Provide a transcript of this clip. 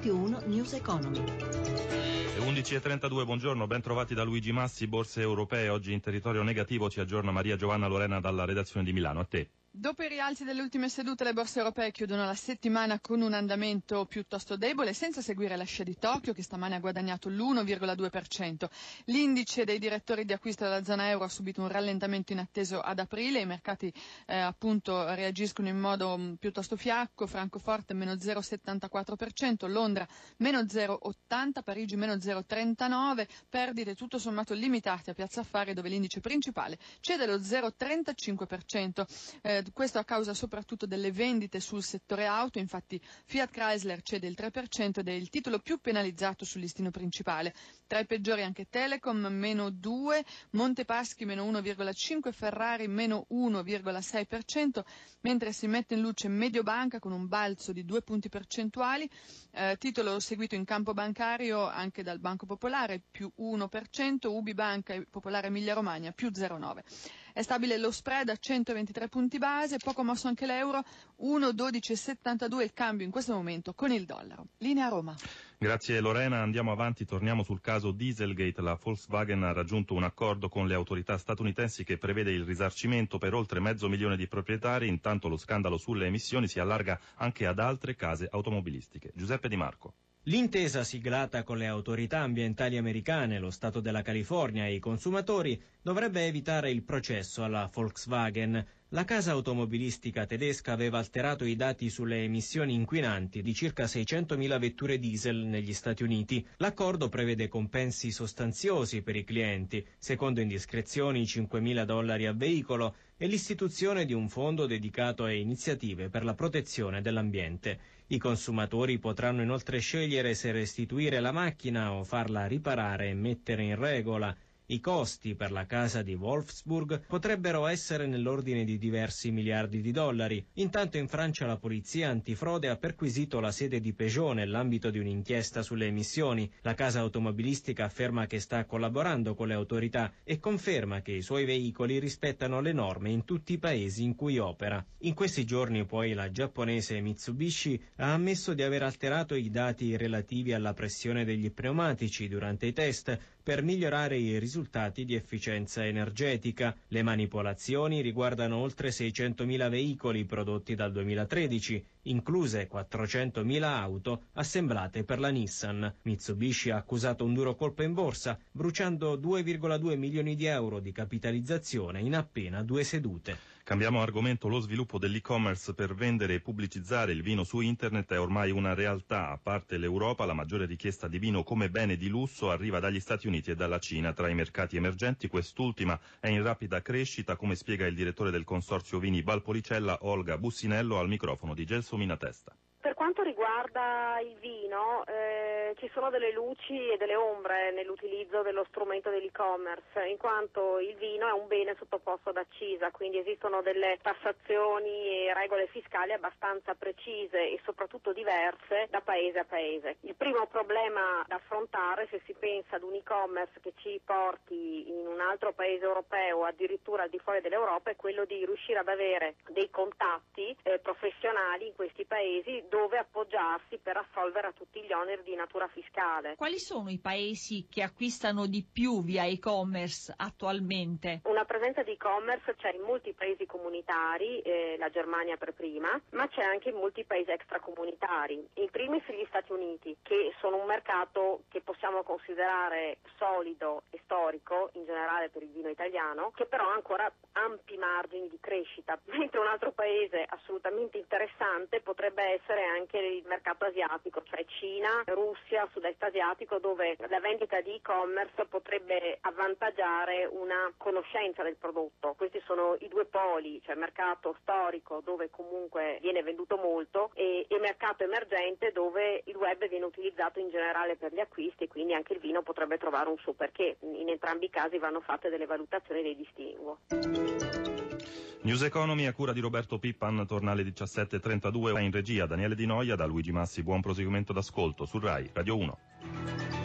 Radio 1 News Economy. 11.32, buongiorno, ben trovati da Luigi Massi, borse europee, oggi in territorio negativo ci aggiorna Maria Giovanna Lorena dalla redazione di Milano, a te. Dopo i rialzi delle ultime sedute, le borse europee chiudono la settimana con un andamento piuttosto debole, senza seguire la scia di Tokyo, che stamane ha guadagnato l'1,2%. L'indice dei direttori di acquisto della zona euro ha subito un rallentamento inatteso ad aprile, i mercati eh, appunto reagiscono in modo mh, piuttosto fiacco, Francoforte meno 0,74%, Londra meno 0,80%, Parigi meno 0,39%, perdite tutto sommato limitate a Piazza Affari, dove l'indice principale cede lo 0,35%. Eh, questo a causa soprattutto delle vendite sul settore auto, infatti Fiat Chrysler cede il 3% ed è il titolo più penalizzato sul listino principale. Tra i peggiori anche Telecom, meno 2, Montepaschi meno 1,5, Ferrari meno 1,6%, mentre si mette in luce Mediobanca con un balzo di 2 punti percentuali, eh, titolo seguito in campo bancario anche dal Banco Popolare più 1%, Ubi Banca e Popolare Emilia Romagna più 0,9%. È stabile lo spread a 123 punti base, poco mosso anche l'euro, 1,1272 il cambio in questo momento con il dollaro. Linea Roma. Grazie Lorena, andiamo avanti, torniamo sul caso Dieselgate. La Volkswagen ha raggiunto un accordo con le autorità statunitensi che prevede il risarcimento per oltre mezzo milione di proprietari, intanto lo scandalo sulle emissioni si allarga anche ad altre case automobilistiche. Giuseppe Di Marco. L'intesa siglata con le autorità ambientali americane, lo Stato della California e i consumatori dovrebbe evitare il processo alla Volkswagen. La casa automobilistica tedesca aveva alterato i dati sulle emissioni inquinanti di circa 600.000 vetture diesel negli Stati Uniti. L'accordo prevede compensi sostanziosi per i clienti, secondo indiscrezioni 5.000 dollari a veicolo e l'istituzione di un fondo dedicato a iniziative per la protezione dell'ambiente. I consumatori potranno inoltre scegliere se restituire la macchina o farla riparare e mettere in regola. I costi per la casa di Wolfsburg potrebbero essere nell'ordine di diversi miliardi di dollari. Intanto in Francia la polizia antifrode ha perquisito la sede di Peugeot nell'ambito di un'inchiesta sulle emissioni. La casa automobilistica afferma che sta collaborando con le autorità e conferma che i suoi veicoli rispettano le norme in tutti i paesi in cui opera. In questi giorni poi la giapponese Mitsubishi ha ammesso di aver alterato i dati relativi alla pressione degli pneumatici durante i test per migliorare i risultati di efficienza energetica. Le manipolazioni riguardano oltre 600.000 veicoli prodotti dal 2013, incluse 400.000 auto assemblate per la Nissan. Mitsubishi ha accusato un duro colpo in borsa, bruciando 2,2 milioni di euro di capitalizzazione in appena due sedute. Cambiamo argomento, lo sviluppo dell'e-commerce per vendere e pubblicizzare il vino su internet è ormai una realtà. A parte l'Europa, la maggiore richiesta di vino come bene di lusso arriva dagli Stati Uniti e dalla Cina. Tra i mercati emergenti quest'ultima è in rapida crescita, come spiega il direttore del consorzio Vini Valpolicella, Olga Bussinello, al microfono di Gelsomina Testa. Per quanto riguarda il vino, eh, ci sono delle luci e delle ombre nell'utilizzo dello strumento dell'e-commerce, in quanto il vino è un bene sottoposto ad accisa, quindi esistono delle tassazioni e regole fiscali abbastanza precise e soprattutto diverse da paese a paese. Il primo problema da affrontare se si pensa ad un e-commerce che ci porti in un altro paese europeo o addirittura al di fuori dell'Europa è quello di riuscire ad avere dei contatti eh, professionali in questi paesi dove appoggiarsi per assolvere a tutti gli oneri di natura fiscale. Quali sono i paesi che acquistano di più via e-commerce attualmente? Una presenza di e-commerce c'è in molti paesi comunitari, eh, la Germania per prima, ma c'è anche in molti paesi extracomunitari. In primis gli Stati Uniti, che sono un mercato che possiamo considerare solido e storico, in generale per il vino italiano, che però ha ancora ampi margini di crescita, mentre un altro paese assolutamente interessante potrebbe essere anche il mercato asiatico, cioè Cina, Russia, sud-est asiatico, dove la vendita di e-commerce potrebbe avvantaggiare una conoscenza del prodotto. Questi sono i due poli, cioè mercato storico dove comunque viene venduto molto e, e mercato emergente dove il web viene utilizzato in generale per gli acquisti e quindi anche il vino potrebbe trovare un suo perché. In entrambi i casi vanno fatte delle valutazioni dei distinguo. News Economy a cura di Roberto Pippan torna alle 17.32 in regia Daniele Di Noia da Luigi Massi buon proseguimento d'ascolto su RAI Radio 1